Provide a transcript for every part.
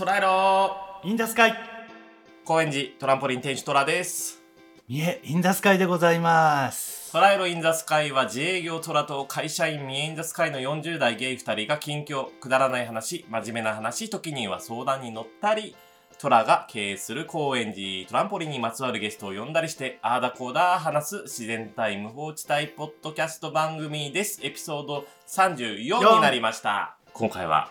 トライロ in the sky。高円寺トランポリン店主トラです。三重インダスカイでございます。トライロ in the sky は自営業トラと会社員ミエ in the sky の40代ゲイ2人が近況くだらない話真面目な話時には相談に乗ったりトラが経営する高円寺トランポリンにまつわるゲストを呼んだりしてあーだこーだ話す自然体無法地帯ポッドキャスト番組です。エピソード34になりました。今回は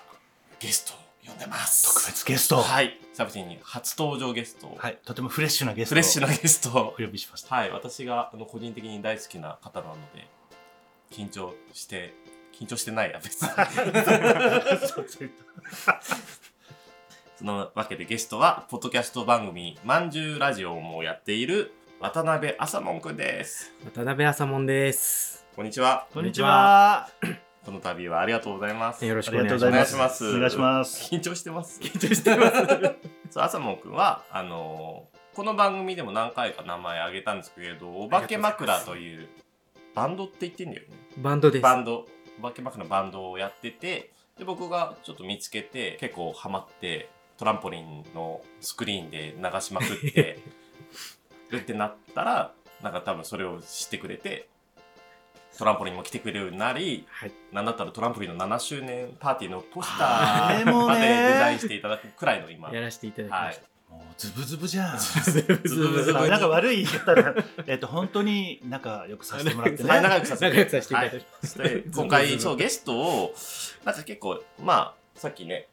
ゲストを呼んでます。特別ゲスト。ははい久々に初登場ゲストを、い、とてもフレッシュなゲストフレッシュなゲストを。お呼びしました。はい、私があの個人的に大好きな方なので、緊張して、緊張してないや、別に。そのわけでゲストは、ポッドキャスト番組、まんじゅうラジオもやっている、渡辺あさもんくんです。渡辺朝門です。こんにちは。こんにちはこの度はありがとうございます。よろしくお願いします。ますお願いします緊張してます。緊張してます。そう、あさもんくんは、あのーこの番組でも何回か名前挙げたんですけど、お化け枕という、バンドって言ってんだよね。バンドです。バンド、お化け枕のバンドをやってて、で、僕がちょっと見つけて、結構ハマって、トランポリンのスクリーンで流しまくってる ってなったら、なんか多分それを知ってくれて、トランポリンも来てくれるようになり、はい。なんだったらトランポリンの7周年パーティーのポスター までデザインしていただくくらいの今。やらせていただきはいました。。もうズブズブじゃん。ズブズブになんか悪い言い方だえっと本当に仲良くさせてもらってね。はい、仲良くさせて いただきまして今回、そう、ゲストを、なんか結構、まあ、さっきね、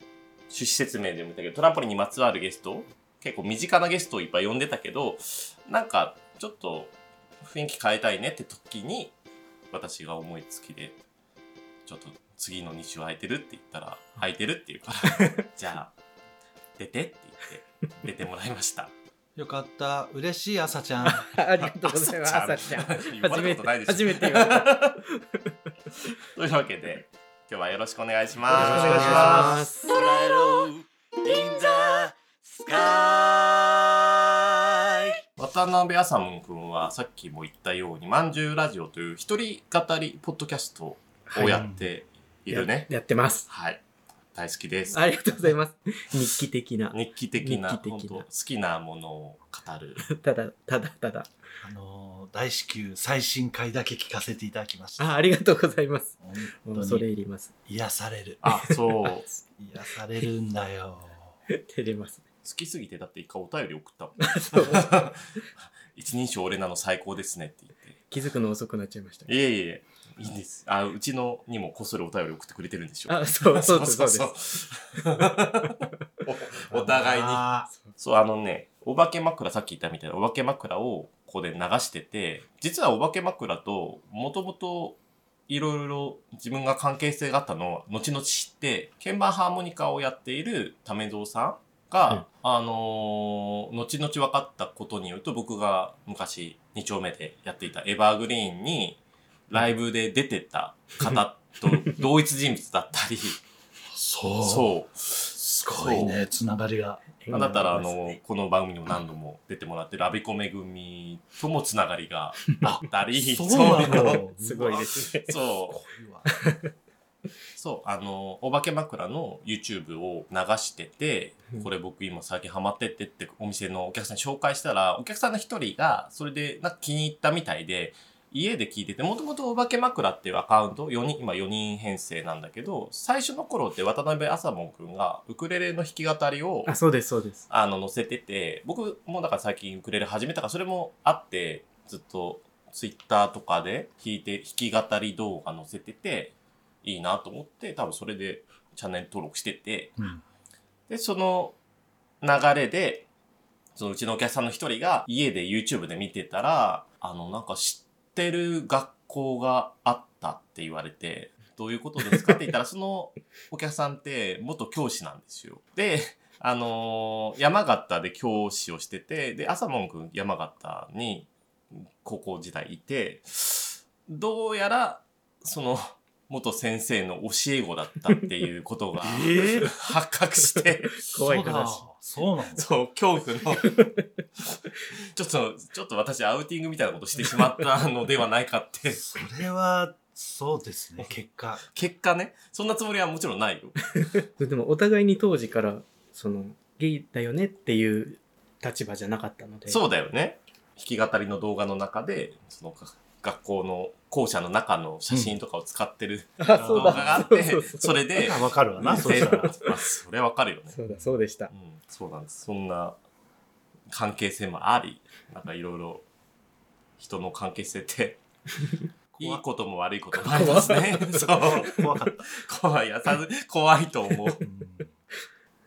趣旨説明でも言ったけど、トランポリンにまつわるゲスト、結構身近なゲストをいっぱい呼んでたけど、なんか、ちょっと雰囲気変えたいねって時に、私が思いつきで、ちょっと次の2週空いてるって言ったら、空いてるって言うから、じゃあ、出てって言って、出てもらいました。よかった嬉しい朝ちゃん ありがとうございます。朝朝ちゃん。言われたことないでしょ初めて言われた。というわけで、今日はよろしくお願いします。よろしくお願いします。捉えろ in the sky 渡辺あさもんくんはさっきも言ったように、まんじゅうラジオという一人語りポッドキャストをやっているね。やってます。はい。大好きです。ありがとうございます。日記的な。日記的な、日記的な本当好きなものを語る。ただ、ただ、ただ。あの大至急最新回だけ聞かせていただきましたあ、ありがとうございます。それいります。癒されるあ、そう。好 癒されるんだよ照れます。きすぎてだって一回お便り送ったもん。そう。一人称俺なの最高ですねって言って。気づくの遅くなっちゃいました。いえいえ、いいんです。あ、うちのにもこっそりお便り送ってくれてるんでしょ。あ、そう、そうそうです。す。お お互いに。あそう、あのね、お化け枕、さっき言ったみたいなお化け枕をここで流してて、実はお化け枕と、もともといろいろ自分が関係性があったのを後々知って、鍵盤ハーモニカをやっている為蔵さんが、あのー後々分かったことによると、僕が昔2丁目でやっていたエバーグリーンにライブで出てた方と 同一人物だったり、そう。そう。すごいねつながりが。だったら、あの、この番組にも何度も出てもらってるアビコめぐみともつながりがあったり、そうなの すごいですね。そう。そう、あの、お化け枕の YouTube を流しててうん、これ僕今最近ハマってってってお店のお客さんに紹介したら、お客さんの一人がそれでなんか気に入ったみたいで、家で聞いてて、もともとお化け枕っていうアカウント、4人、今4人編成なんだけど、最初の頃って渡辺あさもんくんがウクレレの弾き語りをあ、そうです、そうです。あの、載せてて、僕もだから最近ウクレレ始めたから、それもあって、ずっとツイッターとかで弾いて、弾き語り動画載せてて、いいなと思って、多分それでチャンネル登録してて、うんで、その流れで、そのうちのお客さんの一人が家で YouTube で見てたら、あの、なんか知ってる学校があったって言われて、どういうことですかって言ったら、そのお客さんって元教師なんですよ。で、あのー山形で教師をしてて、で、朝門くん山形に高校時代いて、どうやら、その、元先生の教え子だったっていうことが えー？発覚して、怖い話。そうなのそう、恐怖の、ちょっと、ちょっと私アウティングみたいなことしてしまったのではないかって、それはそうですね。結果。結果ね、そんなつもりはもちろんないよ。でもお互いに当時からその、ゲイだよねっていう立場じゃなかったので。そうだよね。弾き語りの動画の中で、そのが学校の校舎の中の写真とかを使ってるあ、動画があだ。って、それで、わかるわな、そうしたら。まあそれはわかるよね。そうだ、そうでしたう。ん、そうなんです。そんな関係性もあり、なんかいろいろ人の関係性って、いいことも悪いこともありますね。そう。怖かった。怖い。やさず怖いと思う。だうん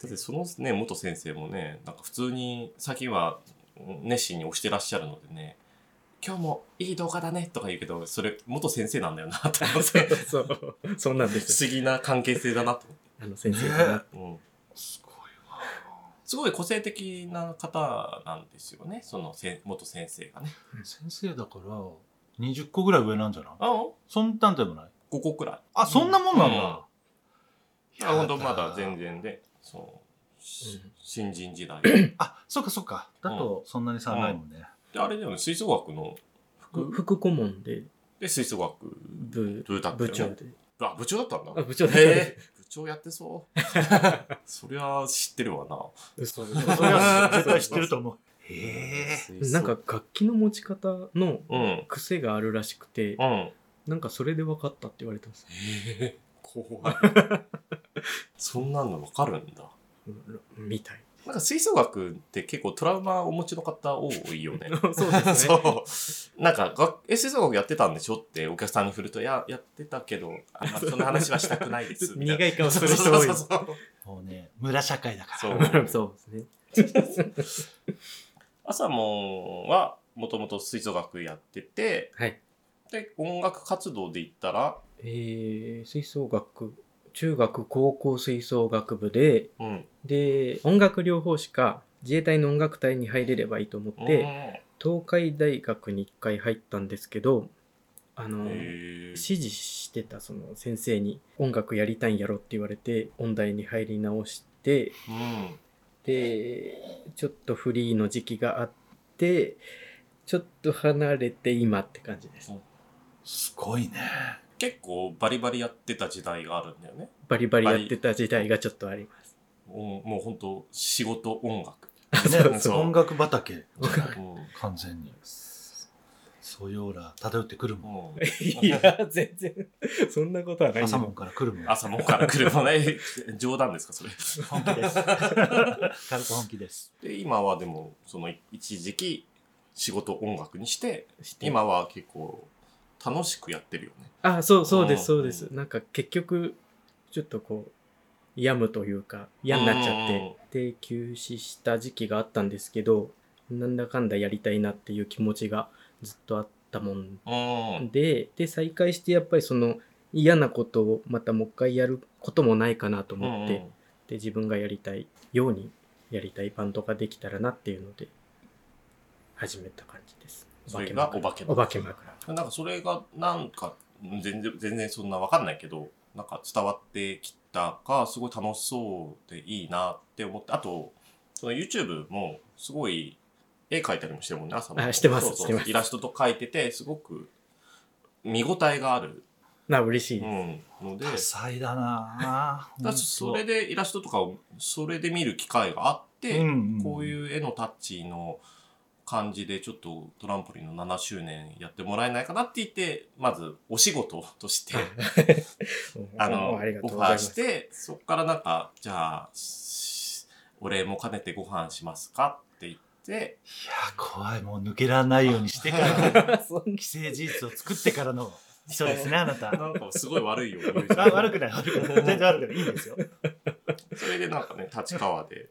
ってそのね、元先生もね、なんか普通に最近は熱心に推してらっしゃるのでね、今日もいい動画だねとか言うけど、それ元先生なんだよな と思っそうて、そう。そうなんで不すよ。思議な関係性だなとあの先生がな。思って。うんすごいわ。すごい個性的な方なんですよね、そのせ元先生がね。先生だから、20個ぐらい上なんじゃない？あそんなんでもない？5個くらい。あ、そんなもんなんだ。うんあ、本当まだ全然で、そう、しうん新人時代。あ、そっかそっか。だと、そんなに差ないもんね。で、あれだよね、吹奏楽の副副顧問でで吹奏楽部部だったよね部長で。あ、部長だったんだ。あ部長だったへえ部長やってそう。そりゃ知ってるわな。嘘それは絶対知ってると思う。へえ。なんか楽器の持ち方のうん。癖があるらしくて、うん。なんかそれで分かったって言われたんですよへえ怖い。そんなのわかるんだ。うんみたい。なんか吹奏楽って結構トラウマお持ちの方多いよね。そうですね。そう。なんか、がえ、吹奏楽やってたんでしょってお客さんに振ると、いや、やってたけど、あんまその話はしたくないです。苦い顔する人そう多いそうそうもうね、村社会だから。そうそうですね。朝もは、もともと吹奏楽やってて、はい。で、音楽活動で言ったら、えー、吹奏楽、中学高校吹奏楽部で、うん。で、音楽療法士か自衛隊の音楽隊に入れればいいと思って、東海大学に一回入ったんですけど、あの、指示してたその先生に音楽やりたいんやろって言われて音大に入り直してうん。でちょっとフリーの時期があってちょっと離れて今って感じですすごいね。結構バリバリやってた時代があるんだよね。バリバリやってた時代がちょっとありますもうもう本当仕事音楽。ね、そう音楽畑、うん完全に。そういうオーラ漂ってくるもん。うんいや全然そんなことはない朝もんから来るもん。朝もから来るもんね。冗談ですか、それ。本気です。軽く本気です。で、今はでも、その一時期仕事音楽にして、して今は結構楽しくやってるよね。あそうそうですそうです。うなんか結局ちょっとこう病むというか嫌になっちゃってで休止した時期があったんですけどなんだかんだやりたいなっていう気持ちがずっとあったもん。でで再開してやっぱりその嫌なことをまたもう一回やることもないかなと思って、で自分がやりたいようにやりたいバンドができたらなっていうので始めた感じですそれがお化けお化け枕なんかそれがなんか全然全然そんなわかんないけどなんか伝わってきたかすごい楽しそうでいいなって思ってあとその YouTube もすごい絵描いたりもしてるもんね朝もあしてますイラストと描いててすごく見応えがある、な嬉しい、うん、ので多彩だな。ぁ。だそれでイラストとかをそれで見る機会があって、うん。こういう絵のタッチの感じでちょっとトランポリンの7周年やってもらえないかなって言って、まずお仕事として、あの、ありがとオファーうございますして、そこからなんか、じゃあ、しお礼も兼ねてご飯しますかって言って、いや、怖い。もう抜けられないようにしてから、既成事実を作ってからの人ですね、あなた。なんかすごい悪いよ 悪くない、悪くない。全然悪くない。いいんですよ。それでなんかね、立川で、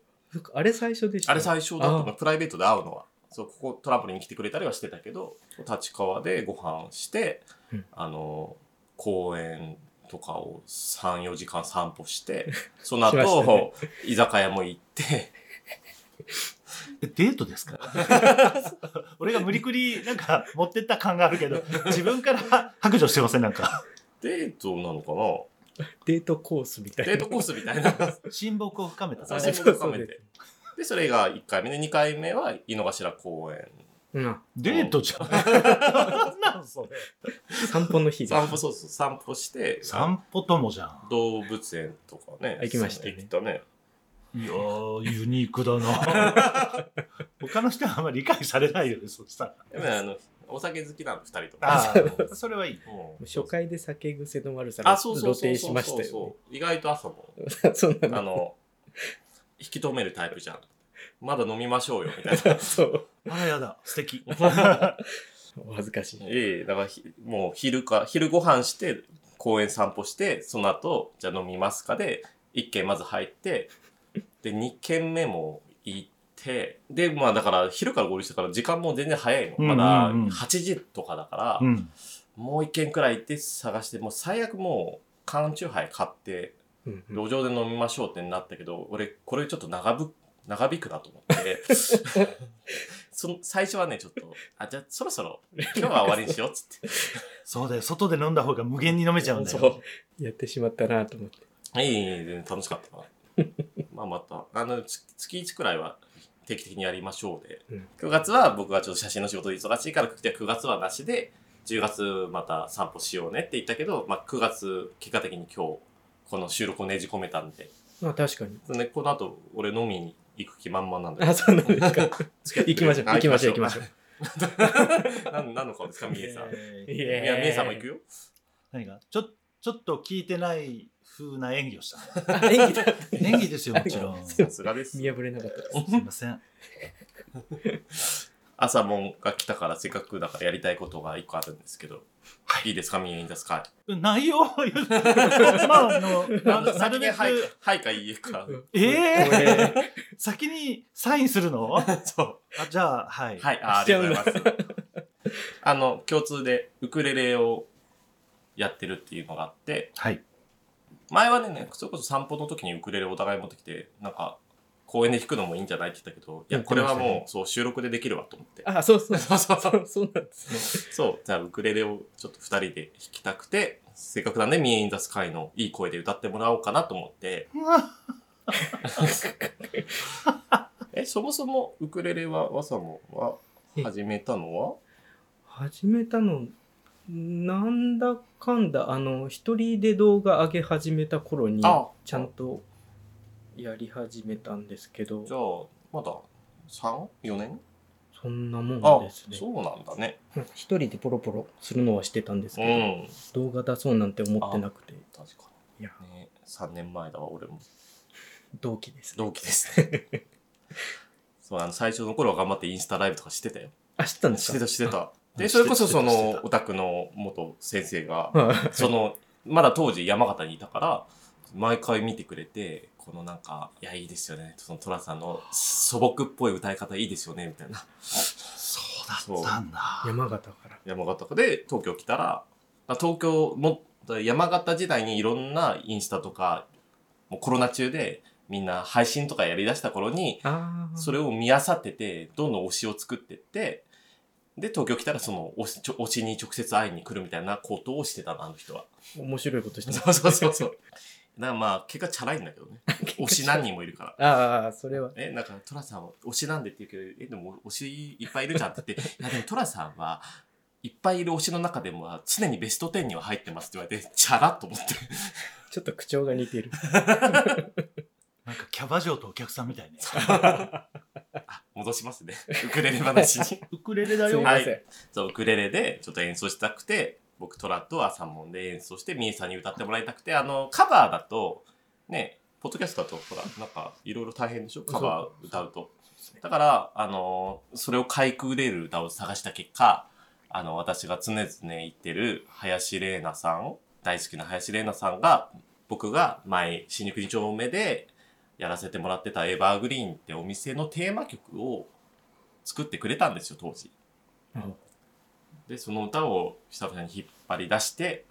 あれ最初でしたあれ最初だったあの、プライベートで会うのは。そう、ここトランポリンに来てくれたりはしてたけど、立川でご飯して、うん。あの、公園とかを3、4時間散歩して、その後、ね。居酒屋も行って、えデートですか？俺が無理くりなんか持ってった感があるけど、自分から白状してません、なんか。デートなのかデートコースみたなな。いデートコースみたいな。親睦を深めた。親睦を深めて。そうで、それが1回目で、2回目は井の頭公園。うんデートじゃん。なんなんそれ。散歩の日で散歩、そうそう、散歩して、散歩ともじゃん。動物園とかね。行きましたね行ったね。いやー、ユニークだな。他の人はあんまり理解されないよね、そしたら。でもねあの、お酒好きなの、二人とあか。あ、それはいい。うん初回で酒癖の悪さあ、が露呈しましたよそう。意外と朝も、ね。そうなの。あの、引き止めるタイプじゃん。まだ飲みましょうよ、みたいな。そう。あらやだ、素敵。お 恥ずかしい。ええだからひ、もう昼か、昼ご飯して、公園散歩して、その後、じゃあ飲みますかで、一軒まず入って、で、二軒目も行って、で、まあだから、昼から合流してから時間も全然早いの。まだうんうんうん8時とかだから、うん。もう一軒くらい行って探して、もう最悪もう、缶チューハイ買って、うんうん路上で飲みましょうってなったけど、俺、これちょっと長ぶ、長引くなと思って、その最初はね、ちょっと、あ、じゃあそろそろ、今日は終わりにしようっつって。そうだよ、外で飲んだ方が無限に飲めちゃうんだよ。そう。やってしまったなと思って。いいいい全然楽しかったな。まあまた、あの、つ月1くらいは定期的にやりましょうで、うん9月は僕がちょっと写真の仕事で忙しいから、9月はなしで、10月また散歩しようねって言ったけど、まあ9月、結果的に今日、この収録をねじ込めたんで、まあ確かに。でこの後、俺飲みに行く気満々なんで。あ、そうなんですか。行きましょうあ行きましょう行きましょう。何何 の顔ですか、みえさん。いやや、みえさんも行くよ。何が？ちょ、ちょっと聞いてない風な演技をした演技だ。演技ですよ、もちろん。す さすがです。見破れなかったです。いません。朝もんが来たから、せっかくだからやりたいことが一個あるんですけど、いいですか、みえインザスカイ。内容を言う。まあ、あの、あのなるべく、先にはい、はいかいいえか。ええ先にサインするの？そう。あじゃあ、はい。はい、あありがとうございます。あの、共通でウクレレをやってるっていうのがあって、はい。前はね、それこそ散歩の時にウクレレをお互い持ってきて、なんか、公園で弾くのもいいんじゃないって言ったけど、いや、これはもう、そう、収録でできるわと思って。あ、そうそう そうそうそう。そうなんですね。そう、じゃあウクレレをちょっと二人で弾きたくて、せっかくなんで、ミエインザスカイのいい声で歌ってもらおうかなと思って、え、そもそもウクレレは、わさもは始めたのは？始めたの、なんだかんだ、あの、一人で動画上げ始めた頃に、あちゃんとやり始めたんですけどじ、ゃあ、まだ 3?4 年？そんなもあんです、ね。そうなんだね。うん一人でポロポロするのはしてたんですうけど、ん。動画出そうなんて思ってなくて、確かいや、に。ね、3年前だわ、俺も。同期ですね。同期ですね。そう、あの、最初の頃は頑張ってインスタライブとかしてたよ。あ、知ったんですか？してた、してた。あで、それこそそのオタクの元先生が、は いその、まだ当時山形にいたから、毎回見てくれて、このなんか、いや、いいですよね。そのトラさんの素朴っぽい歌い方いいですよね、みたいな。そうだったんだ。山形から。山形で東京来たら、あ東京も、山形時代にいろんなインスタとか、もうコロナ中でみんな配信とかやり出した頃に、ああ。それを見漁ってて、どんどん推しを作ってって、で、東京来たらその推しちょ推しに直接会いに来るみたいなことをしてたな、あの人は。面白いことしてそうそうそうそう。だからまあ、結果チャラいんだけどね。推し何人もいるから。ああ、それは。え、なんか、トラさんは推しなんでって言うけど、え、でも推しいっぱいいるじゃんって言って、いやでもトラさんはいっぱいいる推しの中でも常にベスト10には入ってますって言われて、チャラっと思って。ちょっと口調が似てる。なんかキャバ嬢とお客さんみたいね。あ、戻しますね。ウクレレ話に。ウクレレだよ。すい。そう、ウクレレでちょっと演奏したくて、僕トラとアサモンで演奏して、ミエさんに歌ってもらいたくて、あの、カバーだと、ね、ポッドキャストだと、ほら、なんか、いろいろ大変でしょ？カバー歌うと。だから、あの、それをかいくぐれる歌を探した結果、あの、私が常々言ってる、林玲奈さん、大好きな林玲奈さんが、僕が前、新宿二丁目でやらせてもらってたエバーグリーンってお店のテーマ曲を作ってくれたんですよ、当時。で、その歌を久々に引っ張り出して、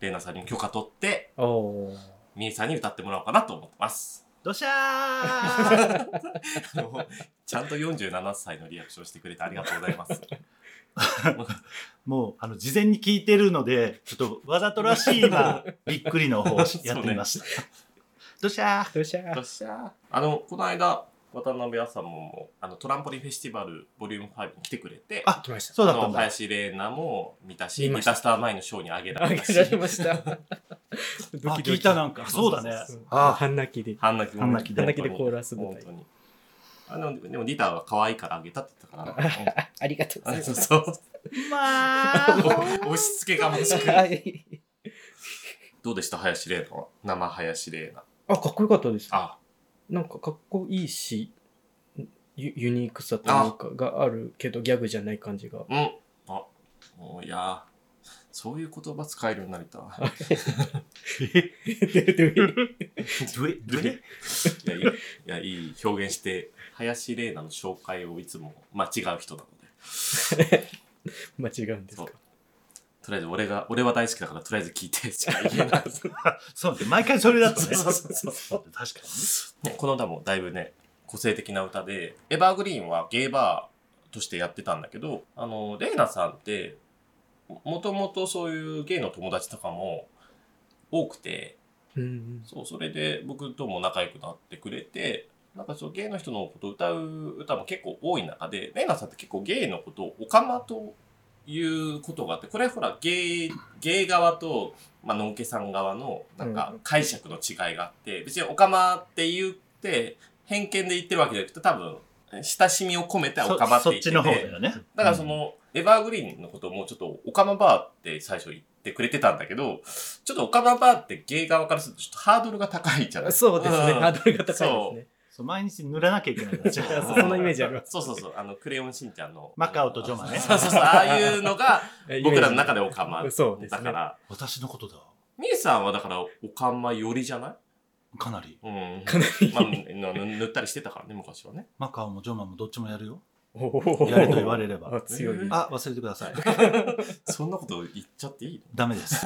レイナさんにも許可取って、おおー。ミエさんに歌ってもらおうかなと思ってます。どしゃー あのちゃんと47歳のリアクションしてくれてありがとうございます。もう、あの、事前に聞いてるので、ちょっとわざとらしいな、びっくりの方をやってみました。どしゃーどうしゃよっしゃーあの、この間、渡辺朝ももあのトランポリンフェスティバルボリューム5に来てくれて、あ来ました。そうだったんだ。林玲奈も見たし、見ましたメタスター前のショーにあげらあげれたし、られました。ドあキドキ聞いたなんかそうだねうんあ半泣きで。半泣きも半泣きで半泣きでコーラス舞台本当に。あのでもリターは可愛いからあげたって言ったから。ありがとうございあます。そうまあ 押し付けがましく。はいどうでした林玲奈は？生林玲奈。あ、かっこよかったです。あ、なんかかっこいいし、ユユニークさというかがあるけどギャグじゃない感じが。うん。あ、もういやーそういう言葉使えるようになりたい。ドゥエドゥエいや、いいいや、いい表現して、林玲奈の紹介をいつも間違う人なので。間違うんですか。とりあえず俺が、俺は大好きだからとりあえず聞いてしか言えない。そうね。毎回それだとね。そうそうそう。そう確かにね。ねこの歌もだいぶね、個性的な歌で、エバーグリーンはゲイバーとしてやってたんだけど、あの、レイナさんって、もともとそういうゲイの友達とかも多くて、うんそう、それで僕とも仲良くなってくれて、なんかそう、ゲイの人のことを歌う歌も結構多い中で、レイナさんって結構ゲイのことをオカマということがあって、これほら、ゲイ、ゲイ側と、まあ、のんけさん側の、なんか解釈の違いがあって、別にオカマって言って、偏見で言ってるわけじゃなくて、多分、親しみを込めてオカマってそそっち言ってて、の方だよね。だからその、エバーグリーンのことをもうちょっと、オカマバーって最初言ってくれてたんだけど、ちょっとオカマバーってゲイ側からするとちょっとハードルが高いじゃない？そうですね。ん。ハードルが高いですね。そう毎日塗らなきゃいけないから。いやそんなイメージあります。そうそうそう、あの、クレヨンしんちゃんの。マカオとジョマね。そうそうそう、ああいうのが 僕らの中でオカマ。そうですね。だから、私のことだ。みゆさんはだからオカマ寄りじゃない？かなり。うん。かなり。まあ、ぬ塗ったりしてたからね、昔はね。マカオもジョマもどっちもやるよ。やれと言われれば。あ強い。あ忘れてください。そんなこと言っちゃっていいの？ダメです。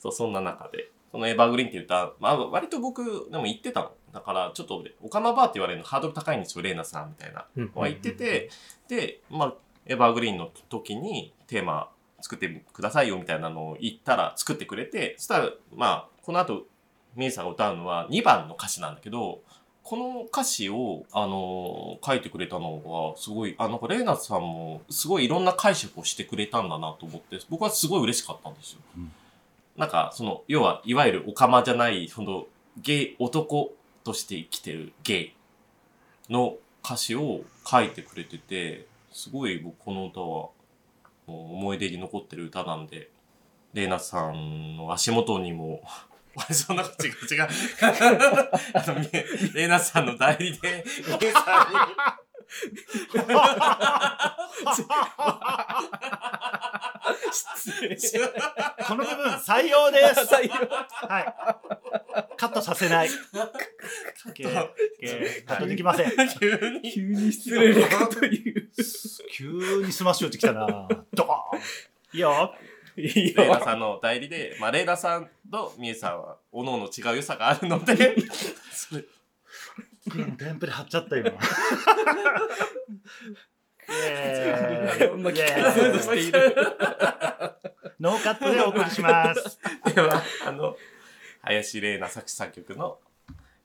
そう、そんな中で。そのエバーグリーンっていう歌、まあ割と僕でも言ってたの。だからちょっとオカマバーって言われるのハードル高いんですよ、レイナさんみたいな。うんは言ってて、で、まあ、エバーグリーンの時にテーマ作ってくださいよみたいなのを言ったら作ってくれて、そしたら、まあ、この後、ミエさんが歌うのは2番の歌詞なんだけど、この歌詞を、あの書いてくれたのが、すごい、あ、なんかレイナさんも、すごいいろんな解釈をしてくれたんだなと思って、僕はすごい嬉しかったんですよ。うんなんか、その、要は、いわゆるオカマじゃない、その、ゲイ、男として生きてるゲイの歌詞を書いてくれてて、すごい僕この歌は思い出に残ってる歌なんで、レイナさんの足元にも、あれそんなこと違う違う。あの、レイナさんの代理で、ゲイさん。に、この部分採用です。採用。はい。カットさせない。けけカットできません。急に。急に失礼。なこと言う。急にスマッシュ打ってきたな。ドコーン。いいよ。いいよ。レイナさんの代理で、まあ、レイナさんとミエさんは、おのおの違う良さがあるので、それテンプレ貼っちゃった今。えーまあイエー イ聞かせている ノーカットでお送りします。では、あの、林玲奈作詞作曲の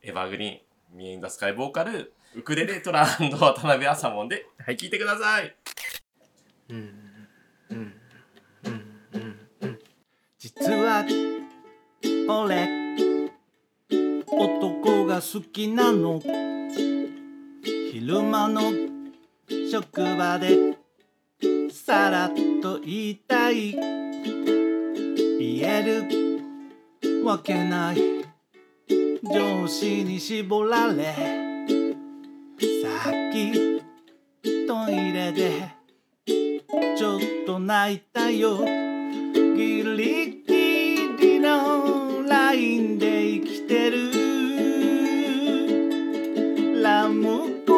エバーグリーン、ミエインダスカイボーカル、ウクレレトラ渡辺朝門ではい聴いてください。うんうんうんうんうん実は俺男が好きなの昼間の職場でさらっと言いたい。言えるわけない。上司に絞られ。さっきトイレでちょっと泣いたよ。ギリギリのラインで生きてる。ラムコ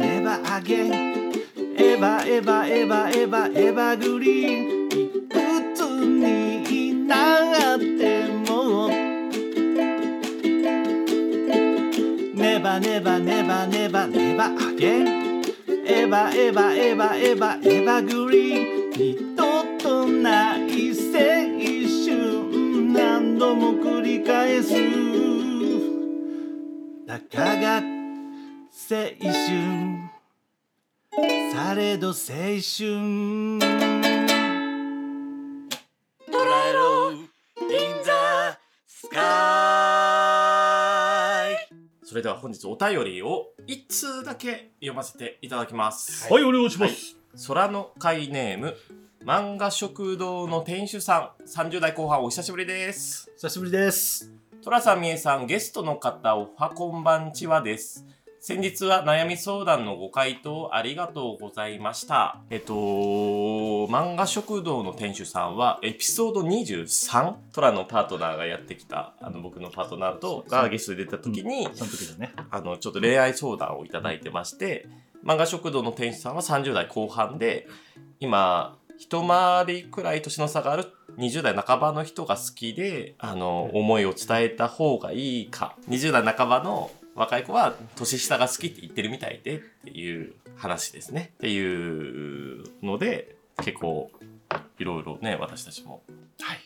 ネバネバアゲンエバエバエバエバエバグリーンいくつになっても。ネバネバネバネバネバアゲンエバエバエバエバエバグリーン二度とない青春何度も繰り返す。たかがど青春？捉えろ In the sky それでは本日お便りを一通だけ読ませていただきます。はいお願いしまはい空の会ネーム、漫画食堂の店主さん、30代後半お久しぶりです。久しぶりですトラさん、みえさん、ゲストの方、おはこんばんちはです。先日は悩み相談のご回答ありがとうございました。えっと、漫画食堂の店主さんは、エピソード23、トラのパートナーがやってきた、あの、僕のパートナーと、がゲストで出た時に、その時だねあの、ちょっと恋愛相談をいただいてまして、漫画食堂の店主さんは30代後半で、今、一回りくらい年の差がある20代半ばの人が好きで、あの、思いを伝えた方がいいか。20代半ばの若い子は年下が好きって言ってるみたいでっていう話ですね。っていうので、結構、いろいろね、私たちも、はい、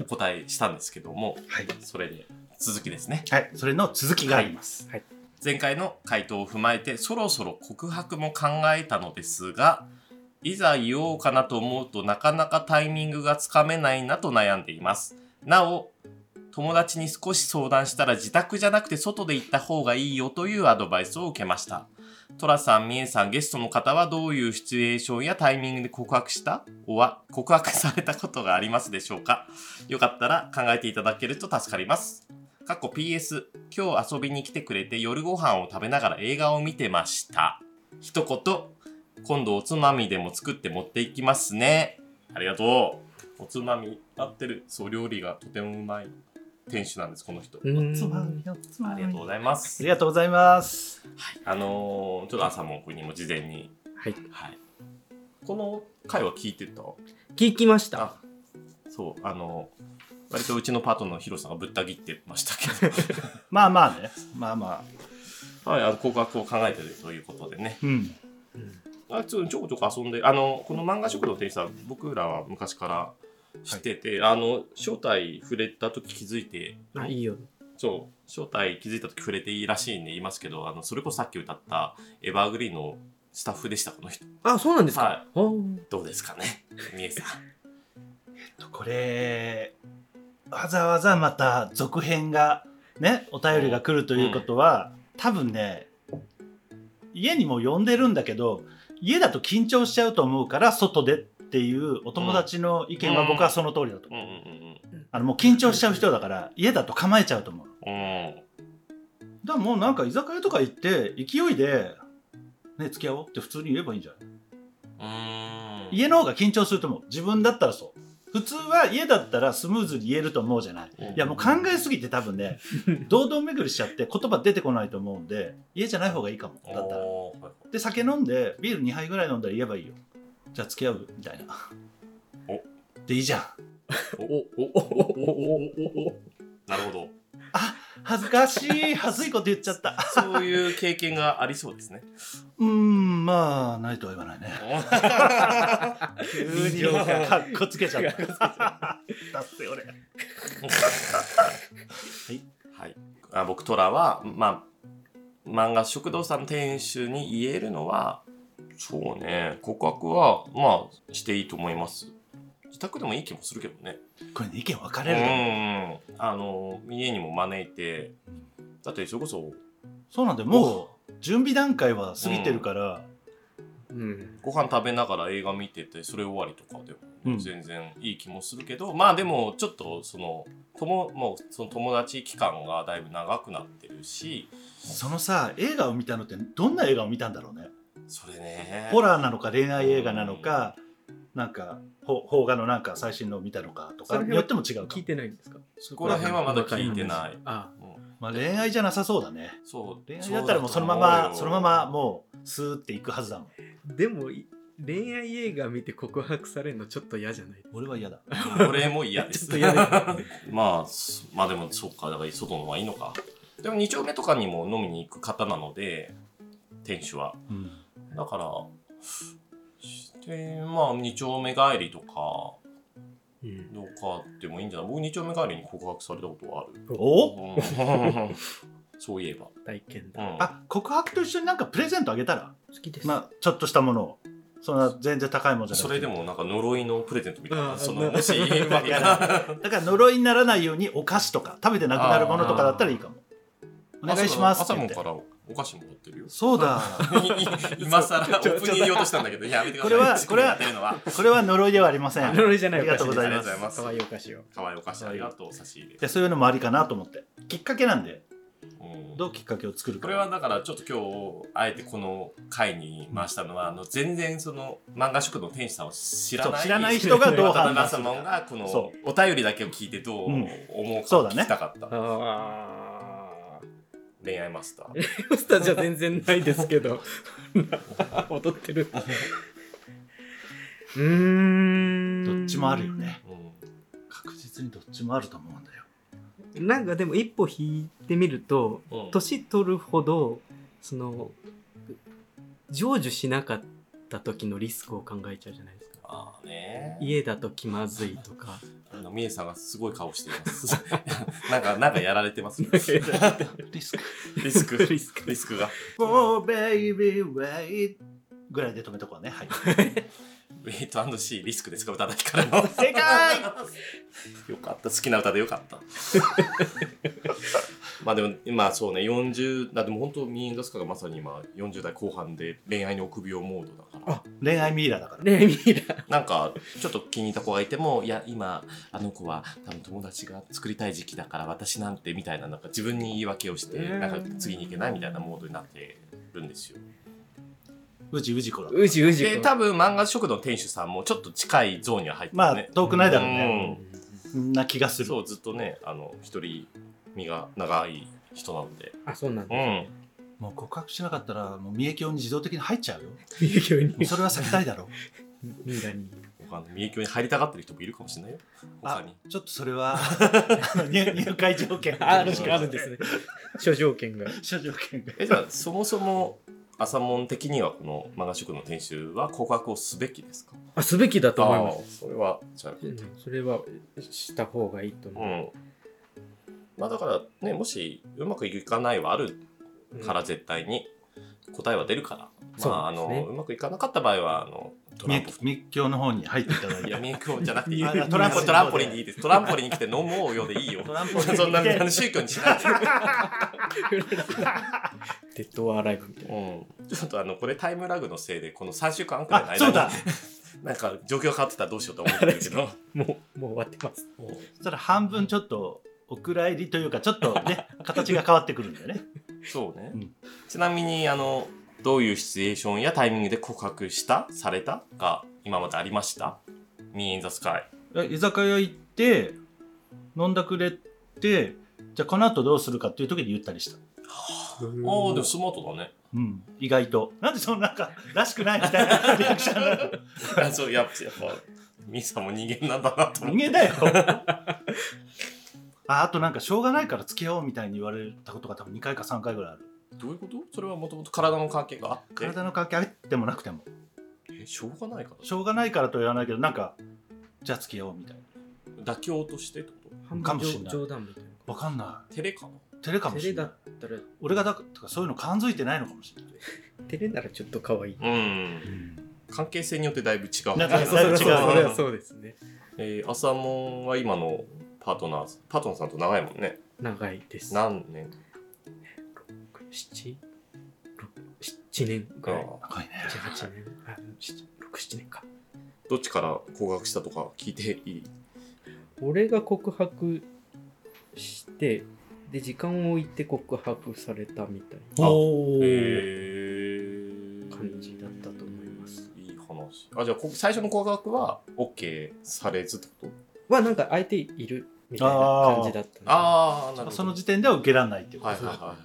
お答えしたんですけども、はい、それで続きですね。はい、それの続きがあります、前回の回答を踏まえてそろそろ告白も考えたのですがいざ言おうかなと思うとなかなかタイミングがつかめないなと悩んでいます。なお友達に少し相談したら自宅じゃなくて外で行った方がいいよというアドバイスを受けましたトラさん、ミエさん、ゲストの方はどういうシチュエーションやタイミングで告白した？おは 告白されたことがありますでしょうか？よかったら考えていただけると助かります。かっこ PS、今日遊びに来てくれて夜ご飯を食べながら映画を見てました。一言、今度おつまみでも作って持っていきますね。ありがとう。おつまみ合ってる。そう、料理がとてもうまい店主なんです、この人。ありがとうございます。ありがとうございます。あのー、ちょっと朝も君にも事前に、はい。はい。この回は聞いてた？聞きました。あそう、あの、割とうちのパートのヒロさんがぶった切ってましたけど、まあまあね。まあまあ。はい、あの告白を考えてるということでね。うん。あちょちょこちょこ遊んで、あの、この漫画食堂店主さん、僕らは昔から知ってて、あの、正体触れた時気づいて、あいいよ。そう、正体気づいた時触れていいらしいんで言いますけど、あの、それこそさっき歌ったエバーグリーンのスタッフでした、この人。あそうなんですか、はい。どうですかね、みえさん。これわざわざまた続編がねお便りが来るということは、多分ね家にも呼んでるんだけど家だと緊張しちゃうと思うから外でっていうお友達の意見は僕はその通りだと思う、あのもう緊張しちゃう人だから家だと構えちゃうと思う。だからもうなんか居酒屋とか行って勢いでね付き合おうって普通に言えばいいんじゃない？うん。家の方が緊張すると思う。自分だったらそう。普通は家だったらスムーズに言えると思うじゃない。うん。いやもう考えすぎて多分ね 堂々巡りしちゃって言葉出てこないと思うんで家じゃない方がいいかも。だったら。で酒飲んでビール2杯ぐらい飲んだら言えばいいよじゃあ付き合う？みたいな。お。でいいじゃん。おおおおおおお なるほど。恥ずかしい。恥ずいこと言っちゃった。そういう経験がありそうですね。うーんまあないとは言わないね。急にかっこつけちゃった。だって俺。はい。あ僕、トラは、まあ、漫画食堂さんの店主に言えるのは、そうね、告白は、まあ、していいと思います。自宅でもいい気もするけどね。これね意見分かうれるよん。あの、家にも招いて、だってそれこそ、そうなんだよ。もう準備段階は過ぎてるから、うん。ご飯食べながら映画見てて、それ終わりとかでも、うん。全然いい気もするけど、まあでも、ちょっと、その、友、もう、その友達期間がだいぶ長くなってるし、そのさ映画を見たのってどんな映画を見たんだろうねそれね。ホラーなのか恋愛映画なのか、なんかほ邦画のなんか最新のを見たのかとそれはかによっても違うか聞いてないんですか？そこら辺はまだ聞いてない。あうんまあ、恋愛じゃなさそうだねそう。恋愛だったらもうそのままそのままもうスーっていくはずだもんでもい恋愛映画見て告白されるのちょっと嫌じゃない？俺は嫌だ 俺も嫌です。ちょっと嫌だ まあ、そまあでもそうか、だから外の方がいいのか。でも2丁目とかにも飲みに行く方なので、店主は。うんだから、で、まあ2丁目帰りとか、うん。どうかでもいいんじゃない？僕2丁目帰りに告白されたことはある。お？うん。そういえば。体験だ。うん、あ告白と一緒になんかプレゼントあげたら？好きです、まあちょっとしたものを。そんな全然高いもんじゃなくて。それでもなんか呪いのプレゼントみたいな。うん。その、もし、わからだから呪いにならないようにお菓子とか食べてなくなるものとかだったらいいかも。お願いします朝もからお菓子もらってるよ。そうだ。今更オープニング言おうとしたんだけど、やめてください。これはこれは。これは呪いではありません。呪いじゃないありがとうございありがます。とうございいお菓子。を。可愛いお菓子。ありがとう、差し入れ。でそういうのもありかなと思って。きっかけなんで。うん。どうきっかけを作るか。これはだからちょっと今日あえてこの回に回したのは、あの全然その漫画食の店主さんを知らない知らない人がどう判断マするか。お便りだけを聞いてどううん思うかそうだね。聞きたかった、あ恋愛マスターー。ポスターじゃ全然ないですけど。踊ってる。うーん。どっちもあるよねう確実にどっちもあると思うんだよなんかでも一歩引いてみると、年取るほど、その、成就しなかった時のリスクを考えちゃうじゃないですか。ああね家だと気まずいとか。あのみえさんがすごい顔しています。なんかなんかやられてますねリスク。リスク。リスク。リスクが。Oh baby wait ぐらいで止めとこうね。はいウェイトシー リスクですか宇多田ヒカルの正解！よかった。好きな歌でよかった。まあでもまあそうね。40だでも本当ミーンダスカがまさに今40代後半で恋愛に臆病モードだから。恋愛ミイラだから。ねミラ。なんかちょっと気に入った子がいてもいや今あの子は多分友達が作りたい時期だから私なんてみたいななんか自分に言い訳をしてうん。なんか次に行けないみたいなモードになってるんですようじうじこだ。うじうじで多分漫画食堂の店主さんもちょっと近いゾーンには入ってまあるね、遠くないだろうね。うん。な気がする。そうずっとねあの一人身が長い人なので。あ、そうなんだ。うん。もう告白しなかったらもう三重教に自動的に入っちゃうよ。ミラに。それは避けたいだろミラに。他の三重教に入りたがってる人もいるかもしれないよ。他あに。ちょっとそれは あの入入会条件。あ、あるあるんですね。諸条件が。諸条件が。えじゃあそもそも朝門的にはこの漫画食の店主は告白をすべきですか？あ、すべきだと思いまあーそれはじゃあす。うんそれはした方がいいとう思う。んまあだからねもしうまくいかないはあるから絶対に答えは出るから、そうまああのうまくいかなかった場合はあのトランポ三重教の方に入っていただいていや、民教じゃなくていい。あトランポトランポリンでいいです。トランポリンに来て飲もうよでいいよ。トランポリンそんなあの宗教にしないで。デッドアライブみたいな。うん。ちょっとあの、これタイムラグのせいで、この3週間くらいの間に、あそうだ。なんか状況が変わってたらどうしようと思ってるけど、もう、もう終わってます。もうそしたら半分ちょっとお蔵入りというかちょっとね 形が変わってくるんだよね。そうね、うん。ちなみに、あの、どういうシチュエーションやタイミングで告白したされたが今までありました？ミーインザスカイ。え居酒屋行って飲んだくれてじゃあこの後どうするかっていう時に言ったりした。ああ、でもスマートだね。うん。意外と。なんでそのなんからしくないみたいな リアクションなの？そう、やっぱ、やっぱ、ミーさんも人間なんだなと思って。人間だよ。ああとなんかしょうがないから付き合おうみたいに言われたことが多分2回か3回ぐらいある。どういうこと？それはもともと体の関係があって。体の関係あってもなくても。えしょうがないから？しょうがないからとは言わないけどなんかじゃあ付き合おうみたい妥協としてってこ半分かもしんない。冗談みたいな。わかんなと照れかな？い照れかもしれない。ったら、俺がだとかそういうの感づいてないのかもしれない。照れならちょっと可愛い。うん。関係性によってだいぶ違う。なんかあそれはそうだいぶ違う。それはそうですね。えー、朝もんは今のパートナーズパートナーさんと長いもんね。長いです。何年？七？六七年ぐらい。あ高いね。七八年。あ、七六七年か。どっちから告白したとか聞いていい？俺が告白して、で、時間を置いて告白されたみたいな感じだったと思います。いい話。あじゃあこ最初の告白は OK されずってこと？は、なんか相手いるみたいな感じだったああなるほど。その時点では受けられないっていうことはいはいはいはい。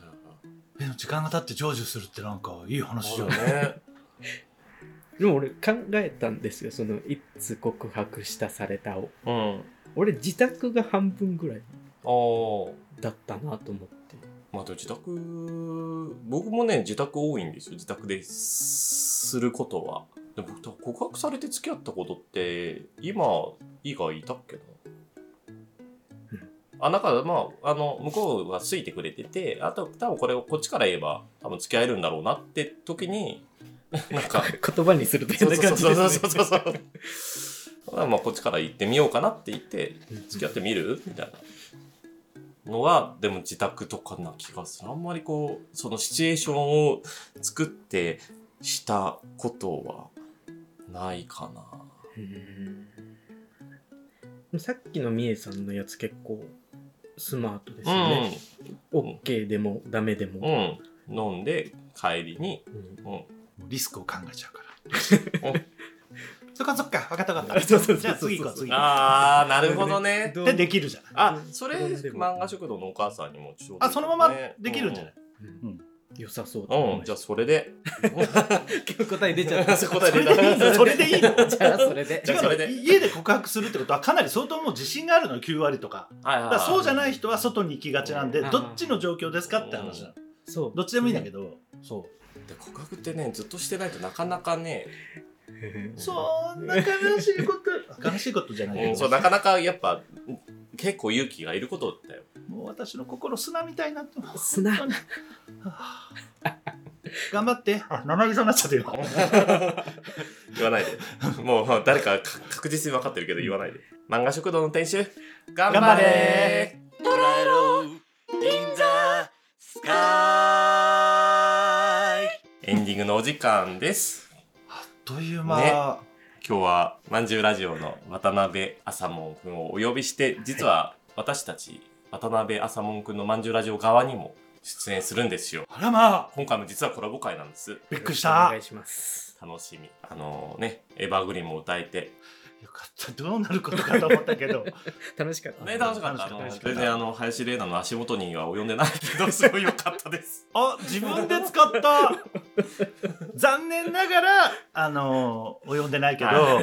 えでも時間が経って成就するってなんかいい話じゃん。はいね。でも俺考えたんですよ。その、いつ告白したされたを。うん。俺自宅が半分ぐらい。ああだったなと思って。まあ、自宅、僕もね、自宅多いんですよ。自宅ですることは。でも僕、多分告白されて付き合ったことって、今以外いたっけな？うんあ、なんか、まあ、あの、向こうはついてくれてて、あと、多分これをこっちから言えば、多分付き合えるんだろうなって時に、なんか、言葉にするとそう感じそうですねそうそうそうそう。まあ、こっちから行ってみようかなって言って、付き合ってみる？みたいなのは、でも自宅とかな気がする。あんまりこう、そのシチュエーションを作ってしたことはないかな。うんさっきのみえさんのやつ結構スマートですうよね。ん。OK でもダメでも。うん。飲んで帰りに、うんリスクを考えちゃうから。そっかそっか、分かった分かった。そうそうそうそうじゃあ次行こう、次行こあー、なるほどね。う。で、できるじゃない。あ、それ、漫画食堂のお母さんにもちょうど。いいねあ、そのままできるんじゃない？うん。良さそううん、うんじゃあそれで。答え出ちゃった。答え出た。それでいいの？じゃあそれで。じゃあそれで。違う家で告白するってことはかなり相当もう自信があるの？よ9割とか。はいはいはい。だからそうじゃない人は外に行きがちなんでうん。どっちの状況ですかって話なの。そう。どっちでもいいんだけど。そで告白ってねずっとしてないとなかなかね、うそんな悲しいこと。悲しいことじゃないうん、けどそうなかなかやっぱ結構勇気がいることだよ。もう私の心砂みたいになってます。砂。頑張って。あ生臭になっちゃったよ。言わないで。もう誰かか確実に分かってるけど言わないで。漫画食堂の店主頑張頑張れれ。捉えろ。In the sky エンディングのお時間ですという間、ね。今日はまんじゅうラジオの渡辺朝門くんをお呼びして実は私たち渡辺朝門くんのまんじゅうラジオ側にも出演するんですよ。あらまあ。今回も実はコラボ会なんです。びっくりしおた願いします。楽しみ。あのねエバーグリーンも歌えてよかった。どうなることかと思ったけど。楽しかった。ね楽しかった。あの楽しかった。全然あの林玲奈の足元には及んでないけどすごい良かったです。あ自分で使った。残念ながらあの及んでないけど、は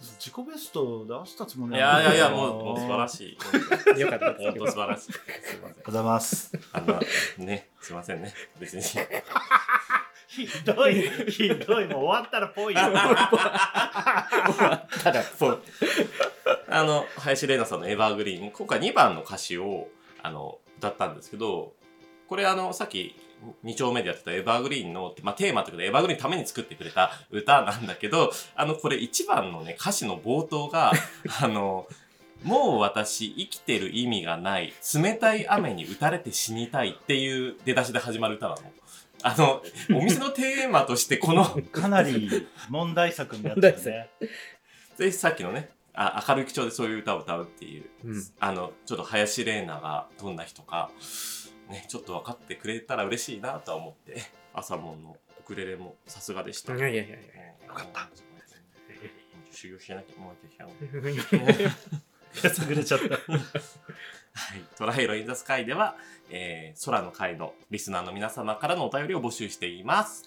自己ベスト出したつもりいやいやいやもうもう素晴らしい。よかった。です本当素晴らしい。すいませんありがとうございます。あのねすいませんね。別にひどいひどいもう終わったらぽいよただそうあの林玲奈さんの「エバーグリーン」今回2番の歌詞をあの歌ったんですけどこれあのさっき2丁目でやってたエバーグリーンの、まあ、テーマということでエバーグリーンのために作ってくれた歌なんだけどあのこれ1番のね歌詞の冒頭が あのもう私生きてる意味がない冷たい雨に打たれて死にたいっていう出だしで始まる歌なの。あのお店のテーマとしてこの かなり問題作になってるねぜひさっきのねあ明るい口調でそういう歌を歌うっていう、うんあのちょっと林玲奈がどんな人か、ね、ちょっと分かってくれたら嬉しいなとは思って 朝もんのウクレレもさすがでした。いやいやいやいよかった。修行しなきゃもういけない。や。優れちゃったはい、トライロインザスカイでは、えー空の会のリスナーの皆様からのお便りを募集しています。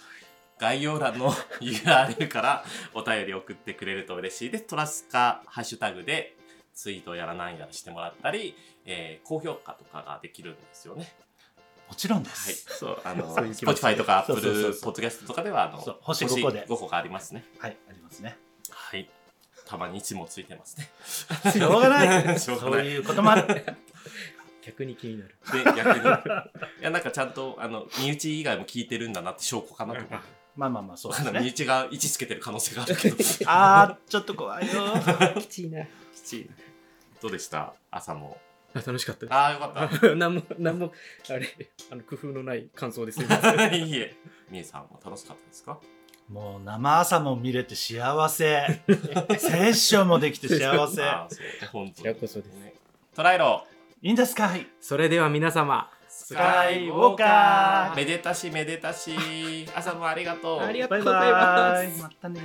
概要欄の URL からお便り送ってくれると嬉しいです。トラスカハッシュタグでツイートやらなんやらしてもらったり、えー高評価とかができるんですよね。もちろんではい。す、そう、あの、Spotify とかそう Apple そうそうそう Podcast とかでは、あの、星5個で5個がありますね。はい、ありますねはい。たまに1もついてますね。しょうがない しょうがないそういうこともある逆に気になる。で、逆に。いや、なんかちゃんと、あの、身内以外も聞いてるんだなって証拠かなと思って。まあまあまあそうですね内が位置つけてる可能性があるけど。き あーちょっと怖いよ きちいな。ちい。どうでした？朝も。あ、楽しかったでああ、よかっす。なんも、なんも、あれ、あの、工夫のない感想ですいません。た。いいえ。みえさんも楽しかったですか？もう生朝も見れて幸せセッションもできて幸せああ、そう。本当こちらこそですね。トライロいいんですかいそれでは皆様、スカイウォーカー。めでたしめでたし。朝もありがとう。ありがとうバイバイ。またね